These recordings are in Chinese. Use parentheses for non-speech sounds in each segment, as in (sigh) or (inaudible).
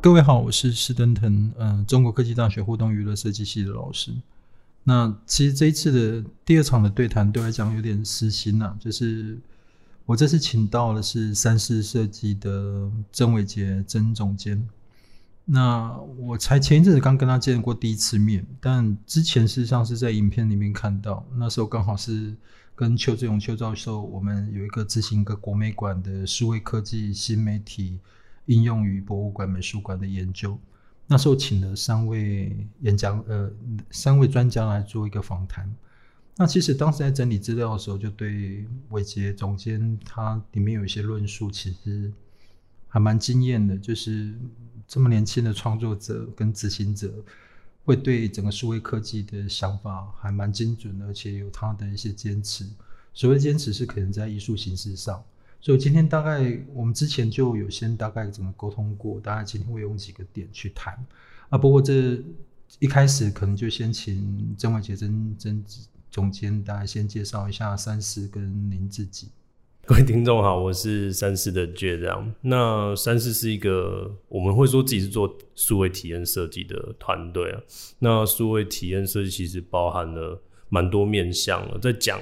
各位好，我是施登腾，嗯、中国科技大学互动娱乐设计系的老师。那其实这一次的第二场的对谈，对我来讲有点私心呐、就是我这次请到的是三思设计的曾伟杰曾总监。那我才前一阵子刚跟他见过第一次面，但之前事实上是在影片里面看到，那时候刚好是跟邱志勇邱教授，我们有一个执行一个国美馆的数位科技新媒体。应用于博物馆、美术馆的研究，那时候请了三位演讲，呃，三位专家来做一个访谈。那其实当时在整理资料的时候，就对伟杰总监他里面有一些论述，其实还蛮惊艳的。就是这么年轻的创作者跟执行者，会对整个数位科技的想法还蛮精准，而且有他的一些坚持。所谓坚持，是可能在艺术形式上。所以今天大概我们之前就有先大概怎么沟通过，大概今天会用几个点去谈啊。不过这一开始可能就先请曾伟杰曾曾总监，大概先介绍一下三思跟您自己。各位听众好，我是三思的 J 这样。那三思是一个我们会说自己是做数位体验设计的团队啊。那数位体验设计其实包含了蛮多面向了，在讲。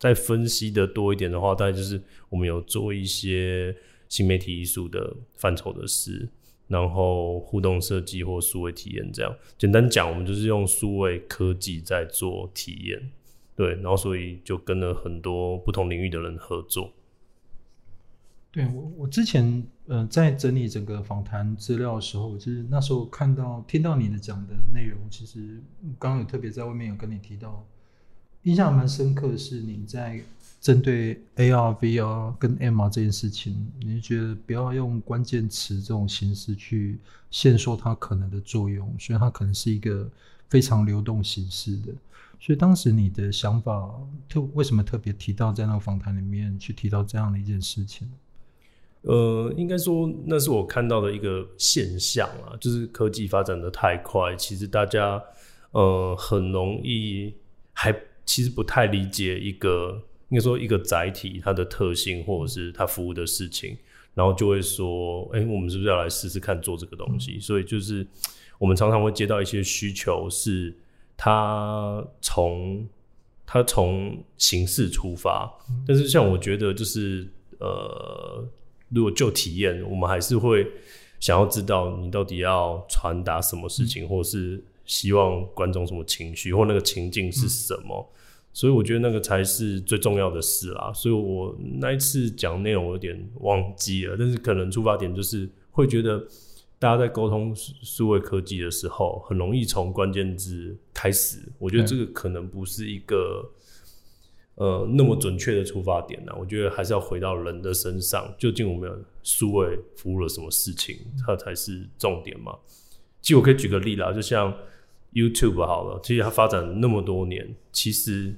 再分析的多一点的话，大概就是我们有做一些新媒体艺术的范畴的事，然后互动设计或数位体验这样。简单讲，我们就是用数位科技在做体验，对，然后所以就跟了很多不同领域的人合作。对，我，我之前呃在整理整个访谈资料的时候，就是那时候看到听到你的讲的内容，其实刚刚有特别在外面有跟你提到。印象蛮深刻的是，你在针对 AR、VR 跟 MR 这件事情，你觉得不要用关键词这种形式去限缩它可能的作用，所以它可能是一个非常流动形式的。所以当时你的想法特为什么特别提到在那个访谈里面去提到这样的一件事情？呃，应该说那是我看到的一个现象啊，就是科技发展的太快，其实大家呃很容易还。其实不太理解一个，应该说一个载体它的特性，或者是它服务的事情，然后就会说，哎、欸，我们是不是要来试试看做这个东西？所以就是我们常常会接到一些需求，是它从它从形式出发，但是像我觉得就是呃，如果就体验，我们还是会想要知道你到底要传达什么事情，或是希望观众什么情绪，或那个情境是什么。所以我觉得那个才是最重要的事啦。所以我那一次讲内容我有点忘记了，但是可能出发点就是会觉得大家在沟通数位科技的时候，很容易从关键字开始。我觉得这个可能不是一个呃那么准确的出发点呢。我觉得还是要回到人的身上，究竟我们有数位服务了什么事情，它才是重点嘛。其实我可以举个例啦，就像。YouTube 好了，其实它发展那么多年，其实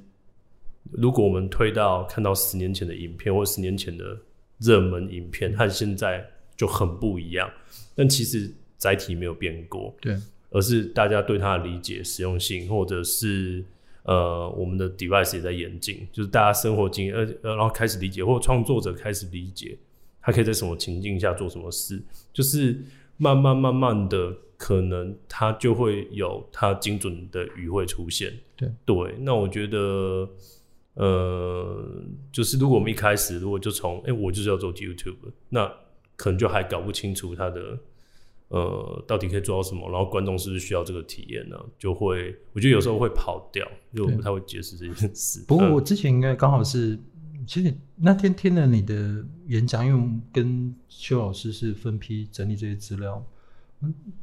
如果我们推到看到十年前的影片，或十年前的热门影片，和现在就很不一样。但其实载体没有变过，对，而是大家对它的理解、实用性，或者是呃我们的 device 也在演进，就是大家生活经验，呃，然后开始理解，或创作者开始理解，他可以在什么情境下做什么事，就是慢慢慢慢的。可能它就会有它精准的语会出现。对对，那我觉得，呃，就是如果我们一开始如果就从哎、欸，我就是要做 YouTube，那可能就还搞不清楚它的呃到底可以做到什么，然后观众是不是需要这个体验呢？就会我觉得有时候会跑掉，就不太会解释这件事。不过我之前应该刚好是，其实那天听了你的演讲，因为跟邱老师是分批整理这些资料。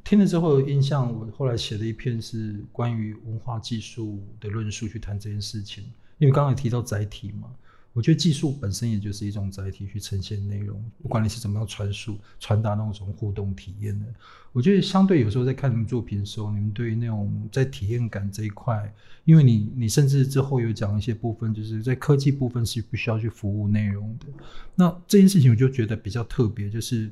听了之后印象，我后来写了一篇是关于文化技术的论述去谈这件事情。因为刚刚提到载体嘛，我觉得技术本身也就是一种载体去呈现内容，不管你是怎么样传输、传达那种互动体验的。我觉得相对有时候在看你们作品的时候，你们对于那种在体验感这一块，因为你你甚至之后有讲一些部分，就是在科技部分是不需要去服务内容的。那这件事情我就觉得比较特别，就是。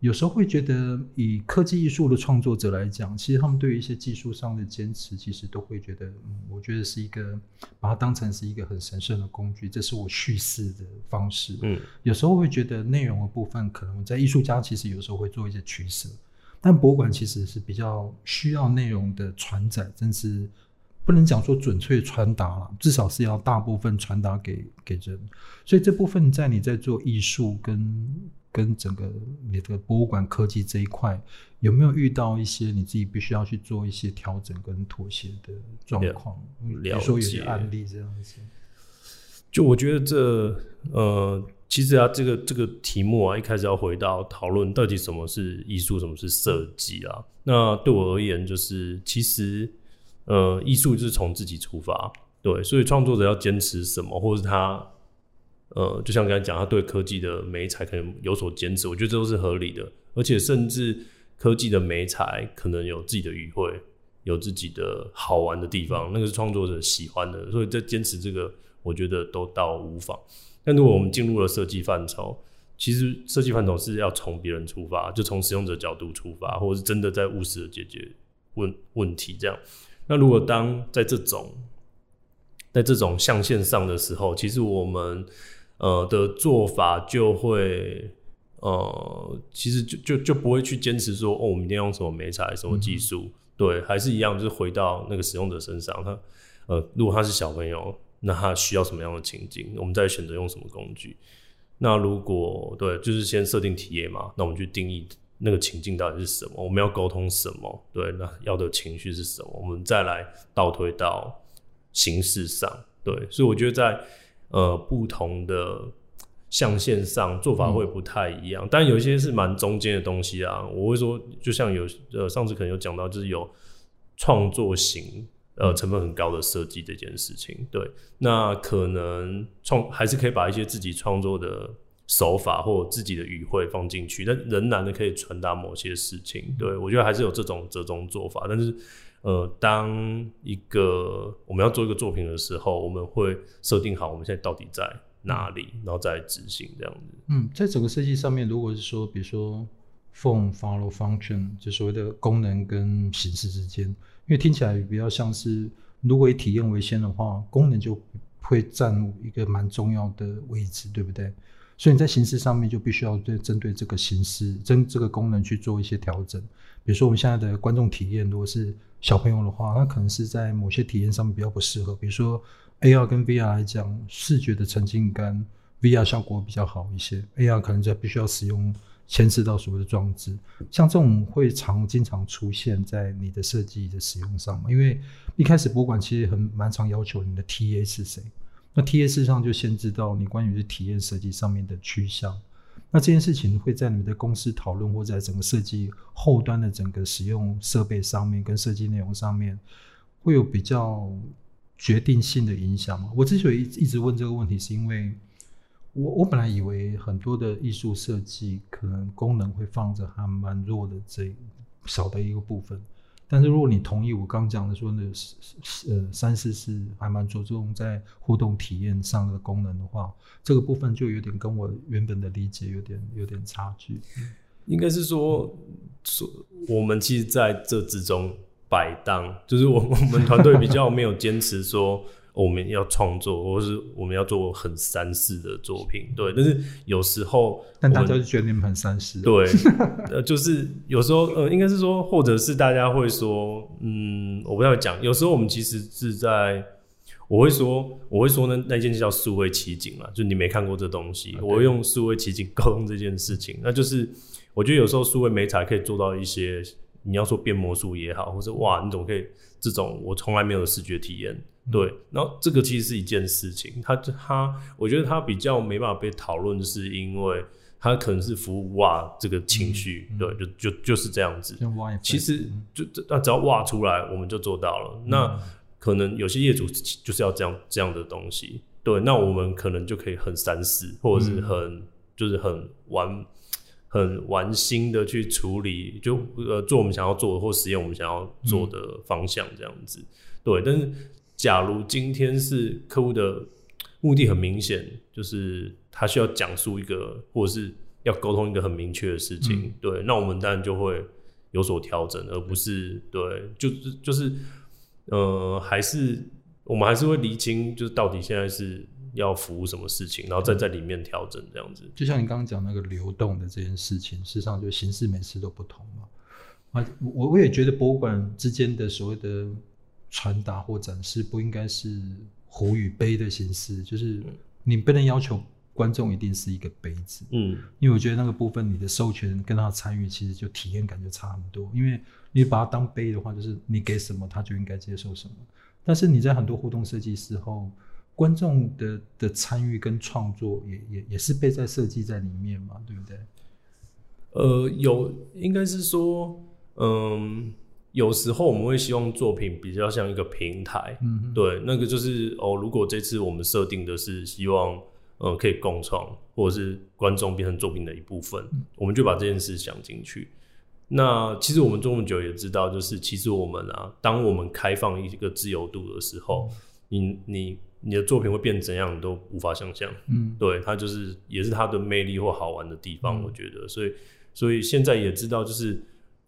有时候会觉得，以科技艺术的创作者来讲，其实他们对于一些技术上的坚持，其实都会觉得，嗯，我觉得是一个把它当成是一个很神圣的工具，这是我叙事的方式。嗯，有时候会觉得内容的部分，可能在艺术家其实有时候会做一些取舍。但博物馆其实是比较需要内容的传载，真是不能讲说准确传达了，至少是要大部分传达给给人。所以这部分在你在做艺术跟跟整个你的博物馆科技这一块，有没有遇到一些你自己必须要去做一些调整跟妥协的状况？比如说有些案例这样子。就我觉得这呃。其实啊，这个这个题目啊，一开始要回到讨论到底什么是艺术，什么是设计啊？那对我而言，就是其实呃，艺术就是从自己出发，对，所以创作者要坚持什么，或者是他呃，就像刚才讲，他对科技的美才可能有所坚持，我觉得这都是合理的。而且甚至科技的美才可能有自己的语汇，有自己的好玩的地方，那个是创作者喜欢的，所以在坚持这个，我觉得都倒无妨。但如果我们进入了设计范畴，其实设计范畴是要从别人出发，就从使用者角度出发，或者是真的在务实的解决问问题这样。那如果当在这种在这种象限上的时候，其实我们呃的做法就会呃，其实就就就不会去坚持说哦，我们一定要用什么媒材、什么技术，嗯、对，还是一样，就是回到那个使用者身上。他呃，如果他是小朋友。那他需要什么样的情境？我们再选择用什么工具？那如果对，就是先设定体验嘛。那我们去定义那个情境到底是什么？我们要沟通什么？对，那要的情绪是什么？我们再来倒推到形式上。对，所以我觉得在呃不同的象限上做法会不太一样，嗯、但有一些是蛮中间的东西啊。我会说，就像有呃上次可能有讲到，就是有创作型。呃，成本很高的设计这件事情，对，那可能创还是可以把一些自己创作的手法或自己的语汇放进去，但仍然的可以传达某些事情。对，我觉得还是有这种折中做法。但是，呃，当一个我们要做一个作品的时候，我们会设定好我们现在到底在哪里，然后再执行这样子。嗯，在整个设计上面，如果是说，比如说 form follow function，就所谓的功能跟形式之间。因为听起来比较像是，如果以体验为先的话，功能就会占一个蛮重要的位置，对不对？所以你在形式上面就必须要对针对这个形式、针这个功能去做一些调整。比如说我们现在的观众体验，如果是小朋友的话，那可能是在某些体验上面比较不适合。比如说 AR 跟 VR 来讲，视觉的沉浸感，VR 效果比较好一些，AR 可能就必须要使用。牵涉到所谓的装置，像这种会常经常出现在你的设计的使用上嘛？因为一开始博物馆其实很蛮常要求你的 TA 是谁，那 TA 事实上就先知道你关于体验设计上面的趋向。那这件事情会在你们的公司讨论，或在整个设计后端的整个使用设备上面跟设计内容上面，会有比较决定性的影响吗？我之所以一直问这个问题，是因为。我我本来以为很多的艺术设计可能功能会放着还蛮弱的这少的一个部分，但是如果你同意我刚讲的说那呃三四是还蛮着重在互动体验上的功能的话，这个部分就有点跟我原本的理解有点有点差距。应该是说说我们其实在这之中摆荡，就是我我们团队比较没有坚持说。我们要创作，或是我们要做很三四的作品，对。但是有时候，但大家就觉得你们很三四，对。(laughs) 呃，就是有时候，呃，应该是说，或者是大家会说，嗯，我不要讲。有时候我们其实是在，我会说，我会说呢，那件叫数位奇景嘛，就你没看过这东西，我会用数位奇景沟通这件事情。那就是我觉得有时候数位媒材可以做到一些，你要说变魔术也好，或者哇，你怎么可以这种我从来没有的视觉体验。对，然后这个其实是一件事情，他他，我觉得他比较没办法被讨论，是因为他可能是服务哇这个情绪，嗯、对，就就就是这样子。其实就那只要哇出来，我们就做到了。嗯、那可能有些业主就是要这样这样的东西，对，那我们可能就可以很三思，或者是很、嗯、就是很玩很玩心的去处理，就呃做我们想要做的，或实验我们想要做的方向这样子，对，但是。假如今天是客户的目的很明显，就是他需要讲述一个，或者是要沟通一个很明确的事情，嗯、对，那我们当然就会有所调整，而不是对，就是就是，呃，还是我们还是会厘清，就是到底现在是要服务什么事情，然后再在里面调整这样子。就像你刚刚讲那个流动的这件事情，事实上就形式每次都不同嘛。啊，我我也觉得博物馆之间的所谓的传达或展示，不应该是壶与杯的形式，就是你不能要求观众一定是一个杯子，嗯，因为我觉得那个部分你的授权跟他参与，其实就体验感就差很多。因为你把它当杯的话，就是你给什么他就应该接受什么。但是你在很多互动设计时候，观众的的参与跟创作也也也是被在设计在里面嘛，对不对？呃，有应该是说。嗯，有时候我们会希望作品比较像一个平台，嗯，对，那个就是哦，如果这次我们设定的是希望，呃，可以共创，或者是观众变成作品的一部分，嗯、我们就把这件事想进去。那其实我们做这么久也知道，就是其实我们啊，当我们开放一个自由度的时候，嗯、你你你的作品会变怎样，你都无法想象。嗯，对，它就是也是它的魅力或好玩的地方，嗯、我觉得，所以所以现在也知道就是。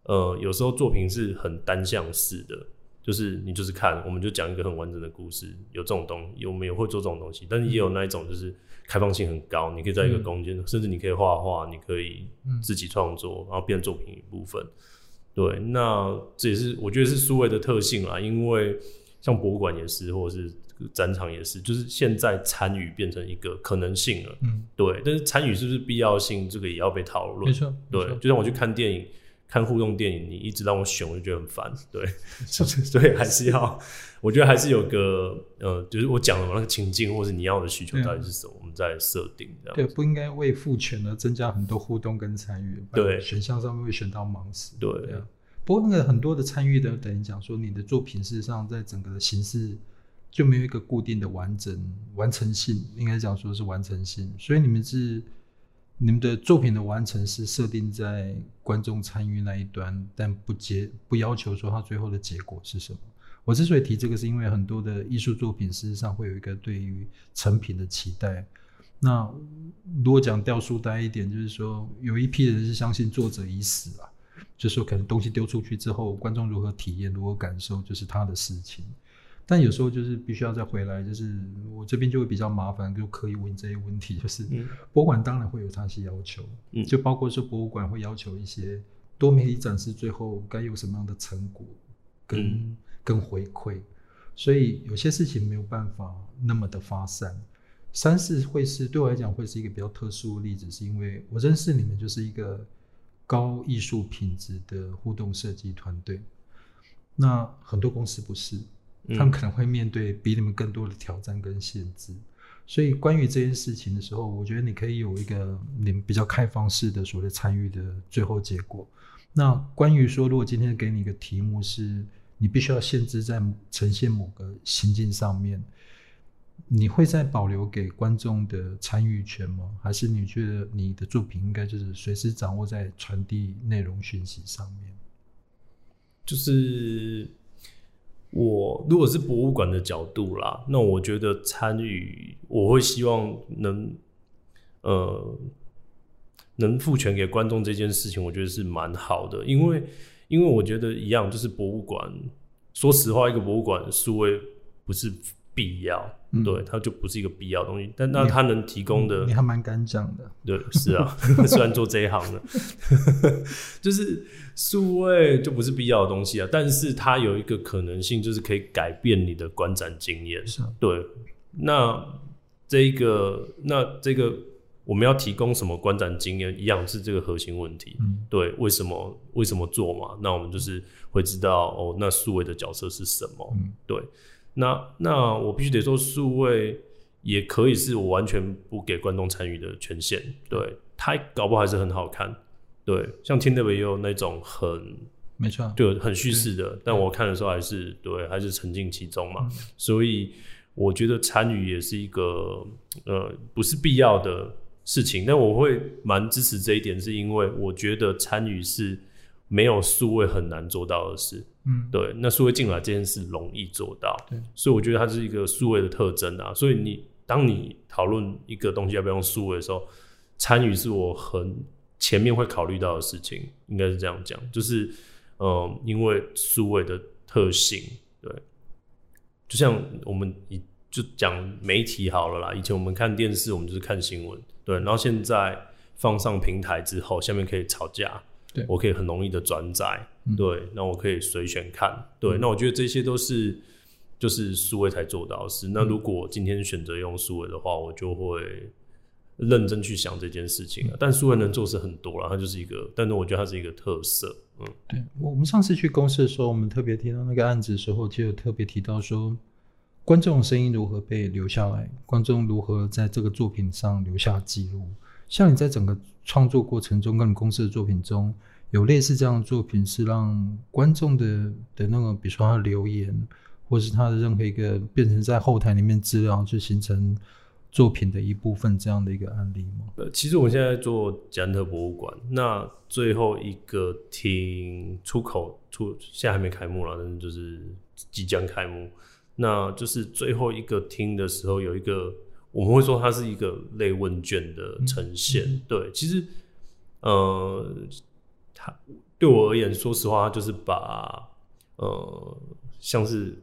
呃，有时候作品是很单向式的，就是你就是看，我们就讲一个很完整的故事，有这种东西，我们也会做这种东西，但是也有那一种就是开放性很高，你可以在一个空间，嗯、甚至你可以画画，你可以自己创作，然后变成作品一部分。对，那这也是我觉得是数位的特性啦，因为像博物馆也是，或者是展场也是，就是现在参与变成一个可能性了。嗯，对，但是参与是不是必要性，这个也要被讨论。没错，对，就像我去看电影。看互动电影，你一直让我选，我就觉得很烦。对，(laughs) 所以还是要，我觉得还是有个呃，就是我讲的那个情境，或是你要的需求到底是什么，我们再设定这样。对，不应该为赋权而增加很多互动跟参与。对，选项上面会选到盲死。对，不过那个很多的参与的，等于讲说你的作品事实上在整个的形式就没有一个固定的完整完成性，应该讲说是完成性，所以你们是。你们的作品的完成是设定在观众参与那一端，但不结不要求说它最后的结果是什么。我之所以提这个，是因为很多的艺术作品事实上会有一个对于成品的期待。那如果讲掉书袋一点，就是说有一批人是相信作者已死了，就说可能东西丢出去之后，观众如何体验、如何感受，就是他的事情。但有时候就是必须要再回来，就是我这边就会比较麻烦，就可以问这些问题。就是博物馆当然会有它一些要求，嗯，就包括说博物馆会要求一些多媒体展示最后该有什么样的成果跟、嗯、跟回馈，所以有些事情没有办法那么的发散。三四会是对我来讲会是一个比较特殊的例子，是因为我认识你们就是一个高艺术品质的互动设计团队，那很多公司不是。他们可能会面对比你们更多的挑战跟限制，所以关于这件事情的时候，我觉得你可以有一个你们比较开放式的所谓参与的最后结果。那关于说，如果今天给你一个题目是，你必须要限制在呈现某个行径上面，你会再保留给观众的参与权吗？还是你觉得你的作品应该就是随时掌握在传递内容讯息上面？就是。我如果是博物馆的角度啦，那我觉得参与，我会希望能，呃，能赋权给观众这件事情，我觉得是蛮好的，因为，因为我觉得一样，就是博物馆，说实话，一个博物馆数位不是。必要，嗯、对，它就不是一个必要的东西。但那它能提供的，你还蛮敢讲的。(laughs) 对，是啊，(laughs) 虽然做这一行的，(laughs) 就是数位就不是必要的东西啊。但是它有一个可能性，就是可以改变你的观展经验。是啊，对。那这个，那这个，我们要提供什么观展经验，一样是这个核心问题。嗯，对，为什么为什么做嘛？那我们就是会知道哦，那数位的角色是什么？嗯，对。那那我必须得说，数位也可以是我完全不给观众参与的权限。对，它搞不好还是很好看。对，像 TeamLab 也有那种很没错，就很叙事的，但我看的时候还是对，还是沉浸其中嘛。所以我觉得参与也是一个呃不是必要的事情，但我会蛮支持这一点，是因为我觉得参与是。没有数位很难做到的事，嗯，对，那数位进来这件事容易做到，对，所以我觉得它是一个数位的特征啊。所以你当你讨论一个东西要不要用数位的时候，参与是我很前面会考虑到的事情，应该是这样讲，就是嗯，因为数位的特性，对，就像我们以就讲媒体好了啦，以前我们看电视，我们就是看新闻，对，然后现在放上平台之后，下面可以吵架。对。我可以很容易的转载，嗯、对，那我可以随选看，对，嗯、那我觉得这些都是就是数位才做到的事。那如果今天选择用数位的话，我就会认真去想这件事情啊。嗯、但数位能做是很多了，它就是一个，但是我觉得它是一个特色。嗯，对，我们上次去公司的时候，我们特别提到那个案子的时候，就有特别提到说，观众的声音如何被留下来，观众如何在这个作品上留下记录。像你在整个创作过程中，跟你公司的作品中有类似这样的作品，是让观众的的那个，比如说他的留言，或是他的任何一个变成在后台里面资料，就形成作品的一部分这样的一个案例吗？呃，其实我们现在做捷安特博物馆，那最后一个厅出口出现在还没开幕了，但是就是即将开幕，那就是最后一个厅的时候有一个。我们会说它是一个类问卷的呈现，嗯嗯、对，其实，呃，它对我而言，说实话，就是把呃，像是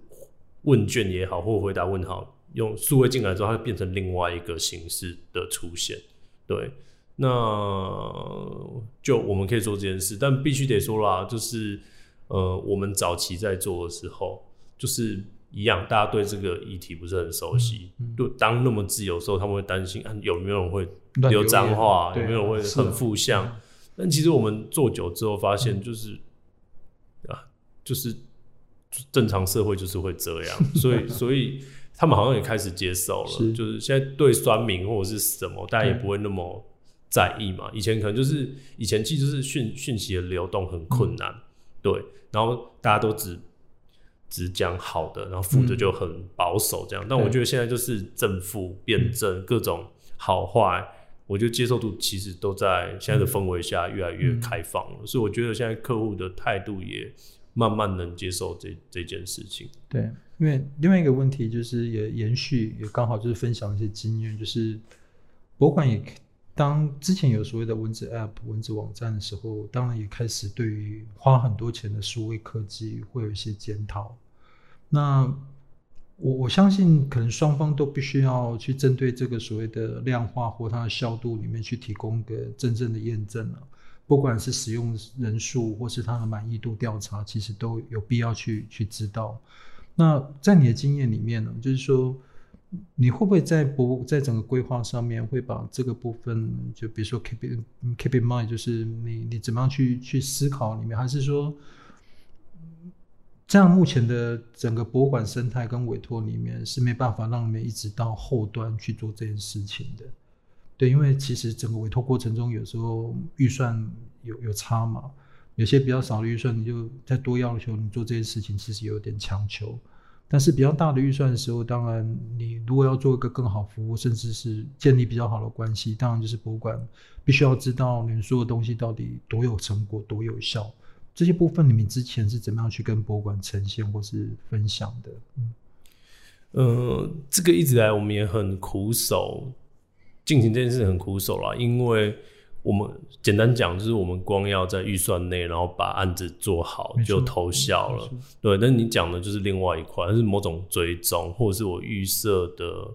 问卷也好，或回答问号，用数位进来之后，它变成另外一个形式的出现，对，那就我们可以做这件事，但必须得说啦，就是呃，我们早期在做的时候，就是。一样，大家对这个议题不是很熟悉。就、当那么自由的时候，他们会担心啊，有没有人会留脏话？有没有人会很负向？啊、但其实我们做久之后发现，就是、嗯、啊，就是正常社会就是会这样。所以，(laughs) 所以他们好像也开始接受了。是就是现在对酸民或者是什么，大家也不会那么在意嘛。以前可能就是以前其实就是讯讯息的流动很困难，嗯、对，然后大家都只。只讲好的，然后负责就很保守这样。嗯、但我觉得现在就是正负辩证各种好坏，嗯、我觉得接受度其实都在现在的氛围下越来越开放了。嗯、所以我觉得现在客户的态度也慢慢能接受这这件事情。对，因为另外一个问题就是也延续，也刚好就是分享一些经验，就是博物馆也当之前有所谓的文字 App、文字网站的时候，当然也开始对于花很多钱的数位科技会有一些检讨。那我我相信，可能双方都必须要去针对这个所谓的量化或它的效度里面去提供一个真正的验证了。不管是使用人数或是它的满意度调查，其实都有必要去去知道。那在你的经验里面呢，就是说。你会不会在不在整个规划上面会把这个部分，就比如说 keep it keep in mind，就是你你怎么样去去思考里面，还是说，这样目前的整个博物馆生态跟委托里面是没办法让你们一直到后端去做这件事情的？对，因为其实整个委托过程中有时候预算有有差嘛，有些比较少的预算，你就再多要求你做这件事情，其实有点强求。但是比较大的预算的时候，当然你如果要做一个更好服务，甚至是建立比较好的关系，当然就是博物馆必须要知道你说的东西到底多有成果、多有效。这些部分你们之前是怎么样去跟博物馆呈现或是分享的？嗯，呃，这个一直来我们也很苦手，进行这件事很苦手啦，因为。我们简单讲，就是我们光要在预算内，然后把案子做好就偷笑了。对，但你讲的就是另外一块，是某种追踪，或者是我预设的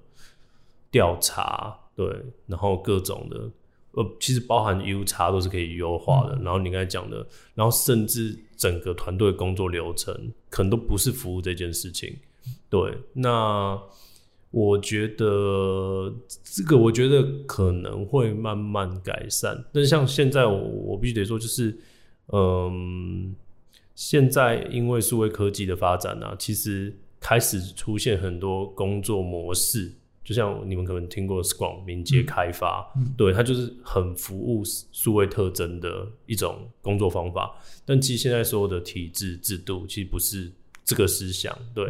调查，对，然后各种的，呃，其实包含 U 差都是可以优化的。嗯、然后你刚才讲的，然后甚至整个团队工作流程，可能都不是服务这件事情。对，那。我觉得这个，我觉得可能会慢慢改善。但是像现在我，我我必须得说，就是，嗯，现在因为数位科技的发展啊，其实开始出现很多工作模式，就像你们可能听过 Scrum 敏捷开发，嗯、对，它就是很服务数位特征的一种工作方法。但其实现在所有的体制制度，其实不是这个思想，对。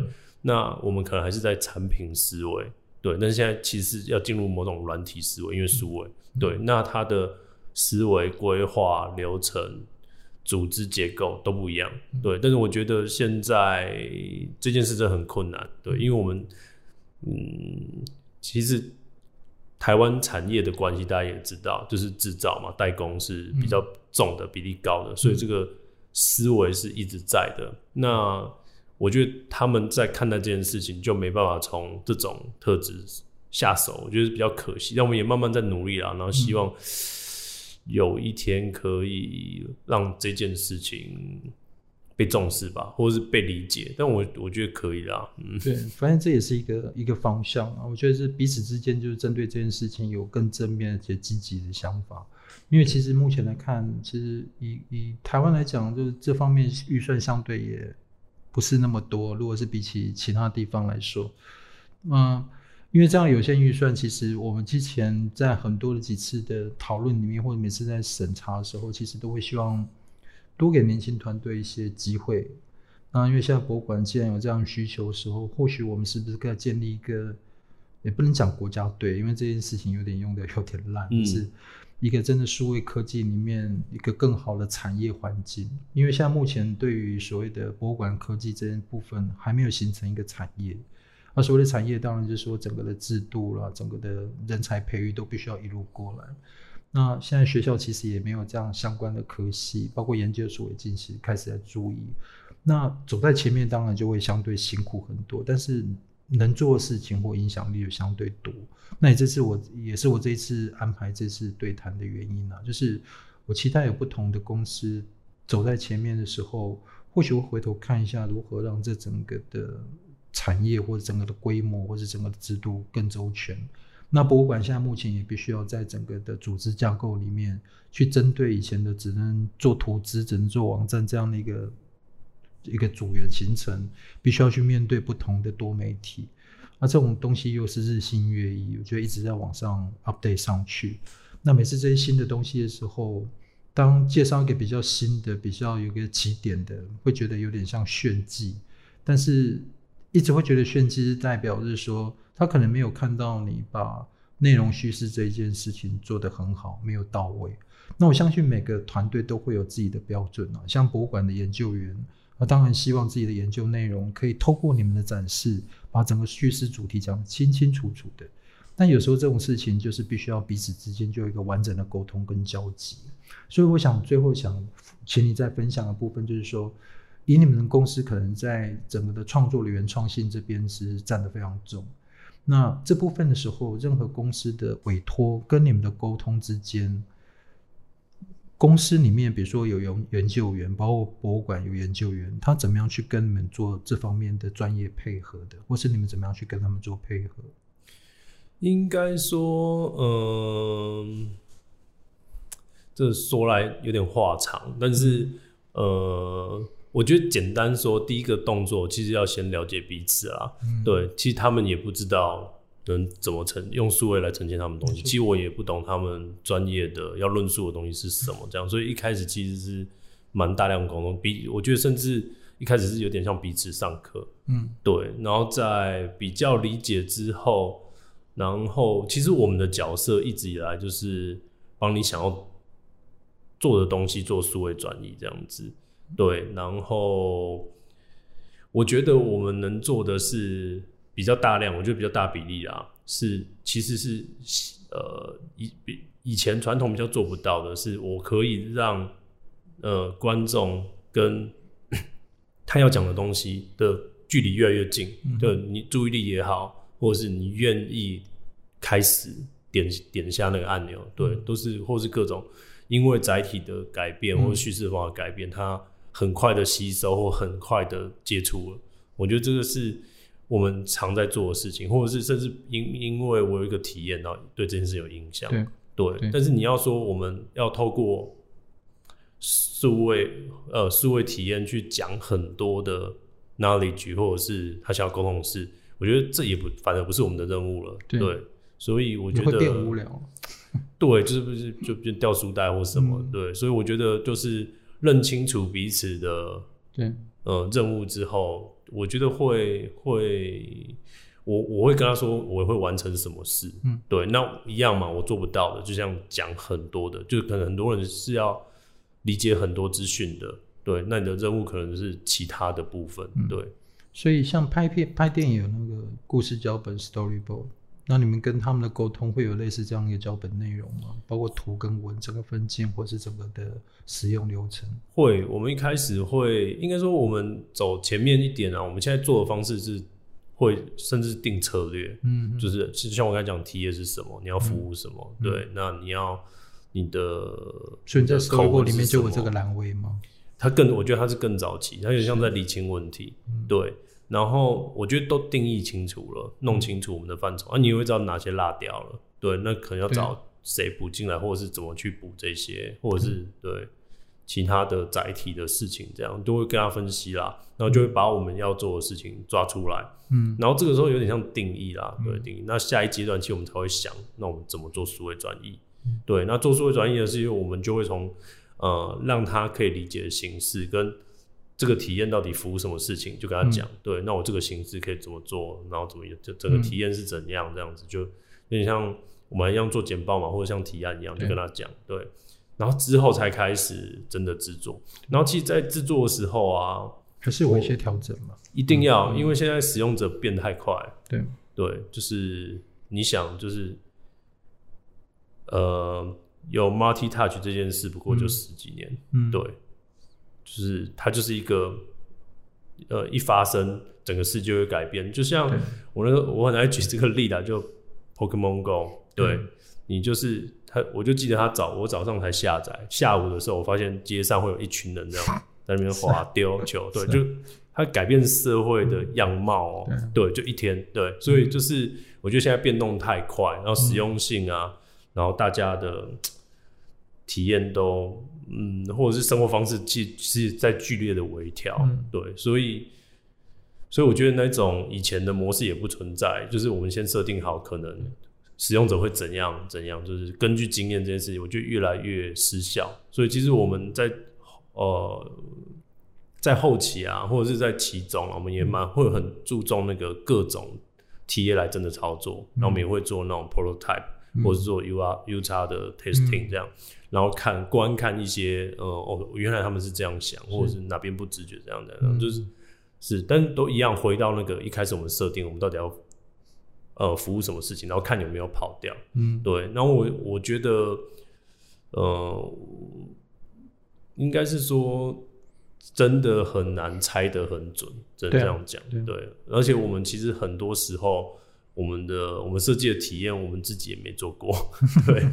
那我们可能还是在产品思维，对，但是现在其实要进入某种软体思维，因为数位，对，那它的思维规划流程、组织结构都不一样，对。但是我觉得现在这件事真的很困难，对，因为我们，嗯，其实台湾产业的关系大家也知道，就是制造嘛，代工是比较重的比例高的，所以这个思维是一直在的。那我觉得他们在看待这件事情，就没办法从这种特质下手，我觉得是比较可惜。但我们也慢慢在努力啦，然后希望有一天可以让这件事情被重视吧，或者是被理解。但我我觉得可以啦，嗯，对，反正这也是一个一个方向啊。我觉得是彼此之间就是针对这件事情有更正面且积极的想法。因为其实目前来看，其实以以台湾来讲，就是这方面预算相对也不是那么多。如果是比起其他地方来说，嗯，因为这样有限预算，其实我们之前在很多的几次的讨论里面，或者每次在审查的时候，其实都会希望多给年轻团队一些机会。那因为现在博物馆既然有这样需求的时候，或许我们是不是可以建立一个，也不能讲国家队，因为这件事情有点用的有点烂，是。一个真的数位科技里面一个更好的产业环境，因为现在目前对于所谓的博物馆科技这一部分还没有形成一个产业，而所谓的产业当然就是说整个的制度啦，整个的人才培育都必须要一路过来。那现在学校其实也没有这样相关的科系，包括研究所也近期开始在注意。那走在前面当然就会相对辛苦很多，但是。能做的事情或影响力就相对多，那也这次我也是我这一次安排这次对谈的原因啊，就是我期待有不同的公司走在前面的时候，或许会回头看一下如何让这整个的产业或者整个的规模或者整个的制度更周全。那博物馆现在目前也必须要在整个的组织架构里面去针对以前的只能做图资、只能做网站这样的一个。一个组员形成，必须要去面对不同的多媒体，那这种东西又是日新月异，我觉得一直在往上 update 上去。那每次这些新的东西的时候，当介绍一个比较新的、比较有个起点的，会觉得有点像炫技，但是一直会觉得炫技是代表是说，他可能没有看到你把内容叙事这一件事情做得很好，没有到位。那我相信每个团队都会有自己的标准啊，像博物馆的研究员。那当然希望自己的研究内容可以透过你们的展示，把整个叙事主题讲得清清楚楚的。但有时候这种事情就是必须要彼此之间就有一个完整的沟通跟交集。所以我想最后想请你再分享的部分，就是说，以你们的公司可能在整个的创作的原创性这边是占得非常重。那这部分的时候，任何公司的委托跟你们的沟通之间。公司里面，比如说有研研究员，包括博物馆有研究员，他怎么样去跟你们做这方面的专业配合的，或是你们怎么样去跟他们做配合？应该说，嗯，这说来有点话长，但是，呃，我觉得简单说，第一个动作其实要先了解彼此啊。嗯、对，其实他们也不知道。能怎么呈用数位来呈现他们东西？其实我也不懂他们专业的要论述的东西是什么，这样，所以一开始其实是蛮大量沟通，比我觉得甚至一开始是有点像彼此上课，嗯，对，然后在比较理解之后，然后其实我们的角色一直以来就是帮你想要做的东西做数位转移这样子，对，然后我觉得我们能做的是。比较大量，我觉得比较大比例啊，是其实是呃以比以前传统比较做不到的，是我可以让呃观众跟 (clears throat) 他要讲的东西的距离越来越近，嗯、就你注意力也好，或者是你愿意开始点点下那个按钮，对，嗯、都是或是各种因为载体的改变或者叙事方法的改变，它很快的吸收或很快的接触了，我觉得这个是。我们常在做的事情，或者是甚至因因为我有一个体验，然后对这件事有影响。对。但是你要说我们要透过数位呃数位体验去讲很多的 knowledge，或者是他想要沟通的事，我觉得这也不反正不是我们的任务了。对，对，所以我觉得会变无聊。对，就是不是就变掉书袋或什么？嗯、对，所以我觉得就是认清楚彼此的对。呃任务之后。我觉得会会，我我会跟他说我会完成什么事，嗯，对，那一样嘛，我做不到的，就像讲很多的，就可能很多人是要理解很多资讯的，对，那你的任务可能是其他的部分，嗯、对，所以像拍片拍电影有那个故事脚本 storyboard。那你们跟他们的沟通会有类似这样一个脚本内容吗？包括图跟文整个分镜，或是整个的使用流程？会，我们一开始会，应该说我们走前面一点啊。我们现在做的方式是会甚至定策略，嗯，就是其实像我刚才讲，题是什么，你要服务什么，嗯、对，那你要你的，所以你在 storyboard 里面就有这个栏位吗？它更，我觉得它是更早期，他有点像在理清问题，对。然后我觉得都定义清楚了，弄清楚我们的范畴，啊，你会知道哪些落掉了，对，那可能要找谁补进来，或者是怎么去补这些，或者是对其他的载体的事情，这样都会跟他分析啦，然后就会把我们要做的事情抓出来，嗯，然后这个时候有点像定义啦，对，定义。那下一阶段其实我们才会想，那我们怎么做数位转译？对，那做数位转移的是因为我们就会从呃让他可以理解的形式跟。这个体验到底服务什么事情，就跟他讲。嗯、对，那我这个形式可以怎么做，然后怎么就整个体验是怎样，这样子、嗯、就有点像我们一样做简报嘛，或者像提案一样，就跟他讲。对，然后之后才开始真的制作。然后其实，在制作的时候啊，还是有一些调整嘛，一定要，嗯、因为现在使用者变太快。对对，就是你想，就是呃，有 multi touch 这件事，不过就十几年。嗯，对。就是它就是一个，呃，一发生整个世界会改变。就像我那个，我很爱举这个例子，就 Pokemon Go，对，你就是他，我就记得他早，我早上才下载，下午的时候我发现街上会有一群人这样 (laughs) 在那边滑丢球，对，就它改变社会的样貌哦、喔，对，就一天，对，所以就是我觉得现在变动太快，然后实用性啊，然后大家的体验都。嗯，或者是生活方式，其实是在剧烈的微调，嗯、对，所以，所以我觉得那种以前的模式也不存在，就是我们先设定好，可能使用者会怎样怎样，就是根据经验这件事情，我觉得越来越失效。所以其实我们在呃在后期啊，或者是在其中，我们也蛮会很注重那个各种体验来真的操作，然后我们也会做那种 prototype，、嗯、或者是做 U R U 叉的 testing 这样。嗯然后看观看一些，呃，哦，原来他们是这样想，或者是哪边不直觉这样的，嗯、就是是，但都一样，回到那个一开始我们设定，我们到底要呃服务什么事情，然后看有没有跑掉，嗯，对。然后我我觉得，呃，应该是说真的很难猜得很准，这样讲，对。而且我们其实很多时候，我们的我们设计的体验，我们自己也没做过，(laughs) 对。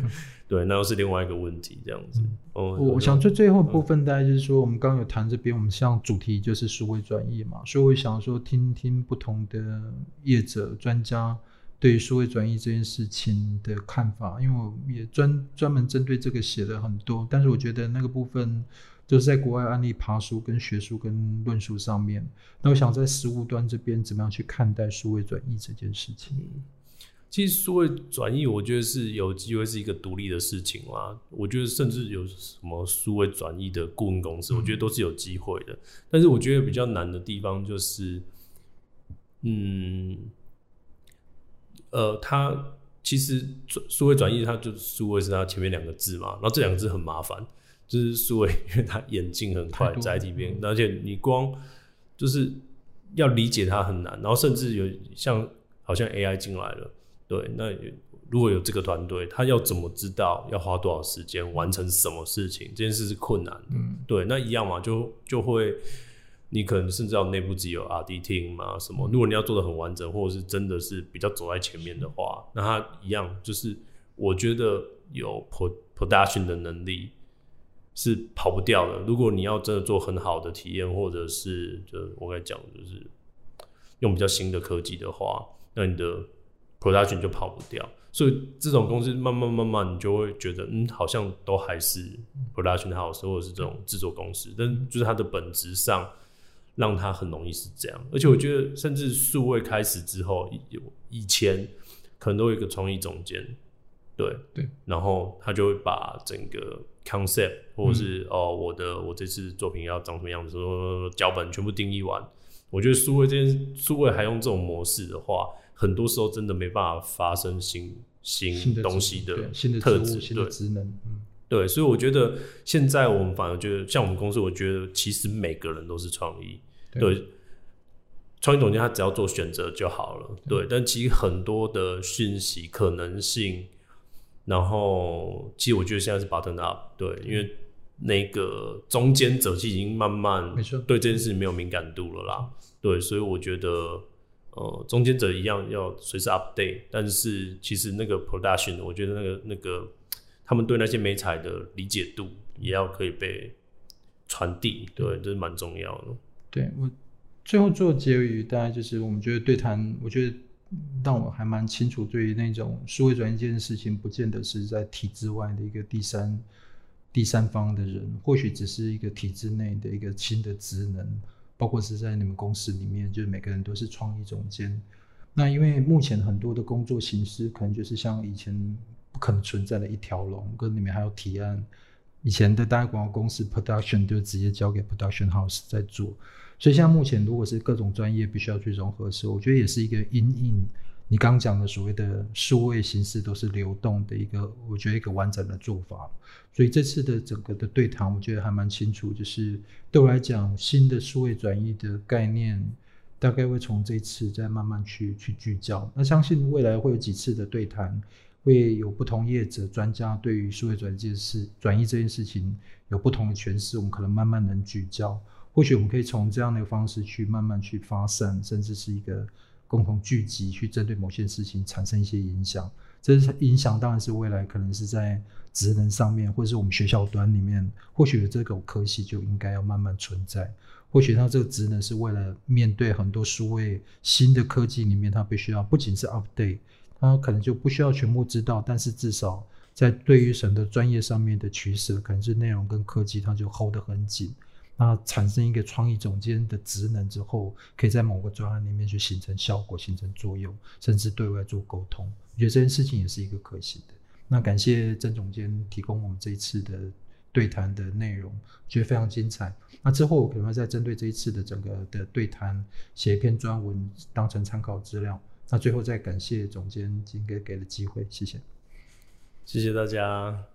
对，那又是另外一个问题，这样子。哦、嗯，我想最最后部分大概就是说，我们刚刚有谈这边，我们像主题就是数位转译嘛，所以我想说听听不同的业者专家对于数位转移这件事情的看法，因为我也专专门针对这个写了很多，但是我觉得那个部分就是在国外案例爬书跟学术跟论述上面，那我想在实务端这边怎么样去看待数位转译这件事情。其实数位转译，我觉得是有机会是一个独立的事情啦。我觉得甚至有什么数位转译的顾问公司，我觉得都是有机会的。但是我觉得比较难的地方就是，嗯，呃，它其实数位转译，它就数位是它前面两个字嘛，然后这两个字很麻烦，就是苏伟，因为他演进很快，载体变，而且你光就是要理解他很难，然后甚至有像好像 AI 进来了。对，那如果有这个团队，他要怎么知道要花多少时间完成什么事情？这件事是困难的。嗯，对，那一样嘛，就就会，你可能甚至要内部只有 R&D team 嘛，什么？如果你要做的很完整，或者是真的是比较走在前面的话，那他一样，就是我觉得有 production 的能力是跑不掉的。如果你要真的做很好的体验，或者是就我刚才讲，就是用比较新的科技的话，那你的 production 就跑不掉，所以这种公司慢慢慢慢，你就会觉得，嗯，好像都还是 production house 或者是这种制作公司，但就是它的本质上，让它很容易是这样。而且我觉得，甚至数位开始之后，有以前可能都有一个创意总监，对。对，然后他就会把整个 concept 或者是、嗯、哦，我的我这次作品要长什么样子，说脚本全部定义完。我觉得数位这件数位还用这种模式的话。很多时候真的没办法发生新新东西的新的特质，对，职能，嗯，对，所以我觉得现在我们反而觉得，像我们公司，我觉得其实每个人都是创意，对，创意总监他只要做选择就好了，对，但其实很多的讯息可能性，然后其实我觉得现在是 button up，对，因为那个中间者其实已经慢慢对这件事情没有敏感度了啦，对，所以我觉得。呃，中间者一样要随时 update，但是其实那个 production，我觉得那个那个他们对那些美彩的理解度也要可以被传递，对，这是蛮重要的。对，我最后做结语，大概就是我们觉得对谈，我觉得让我还蛮清楚，对于那种数位转译这件事情，不见得是在体制外的一个第三第三方的人，或许只是一个体制内的一个新的职能，包括是在你们公司里面，就是每个人都是创意总监。那因为目前很多的工作形式，可能就是像以前不可能存在的一条龙，跟里面还有提案。以前的大广告公司 production 就直接交给 production house 在做，所以像目前如果是各种专业必须要去融合的时候，我觉得也是一个因应你刚刚讲的所谓的数位形式都是流动的一个，我觉得一个完整的做法。所以这次的整个的对谈，我觉得还蛮清楚，就是对我来讲，新的数位转移的概念大概会从这次再慢慢去去聚焦。那相信未来会有几次的对谈。会有不同业者专家对于数位转移这件事、转移这件事情有不同的诠释，我们可能慢慢能聚焦。或许我们可以从这样的方式去慢慢去发散，甚至是一个共同聚集，去针对某些事情产生一些影响。这是影响，当然是未来可能是在职能上面，或者是我们学校端里面，或许这个科系就应该要慢慢存在。或许它这个职能是为了面对很多数位新的科技里面，它必须要不仅是 update。他可能就不需要全部知道，但是至少在对于神的专业上面的取舍，可能是内容跟科技，他就 hold 得很紧。那产生一个创意总监的职能之后，可以在某个专案里面去形成效果、形成作用，甚至对外做沟通。我觉得这件事情也是一个可行的。那感谢曾总监提供我们这一次的对谈的内容，觉得非常精彩。那之后我可能会再针对这一次的整个的对谈写一篇专文，当成参考资料。那最后再感谢总监今天给的机会，谢谢，谢谢大家。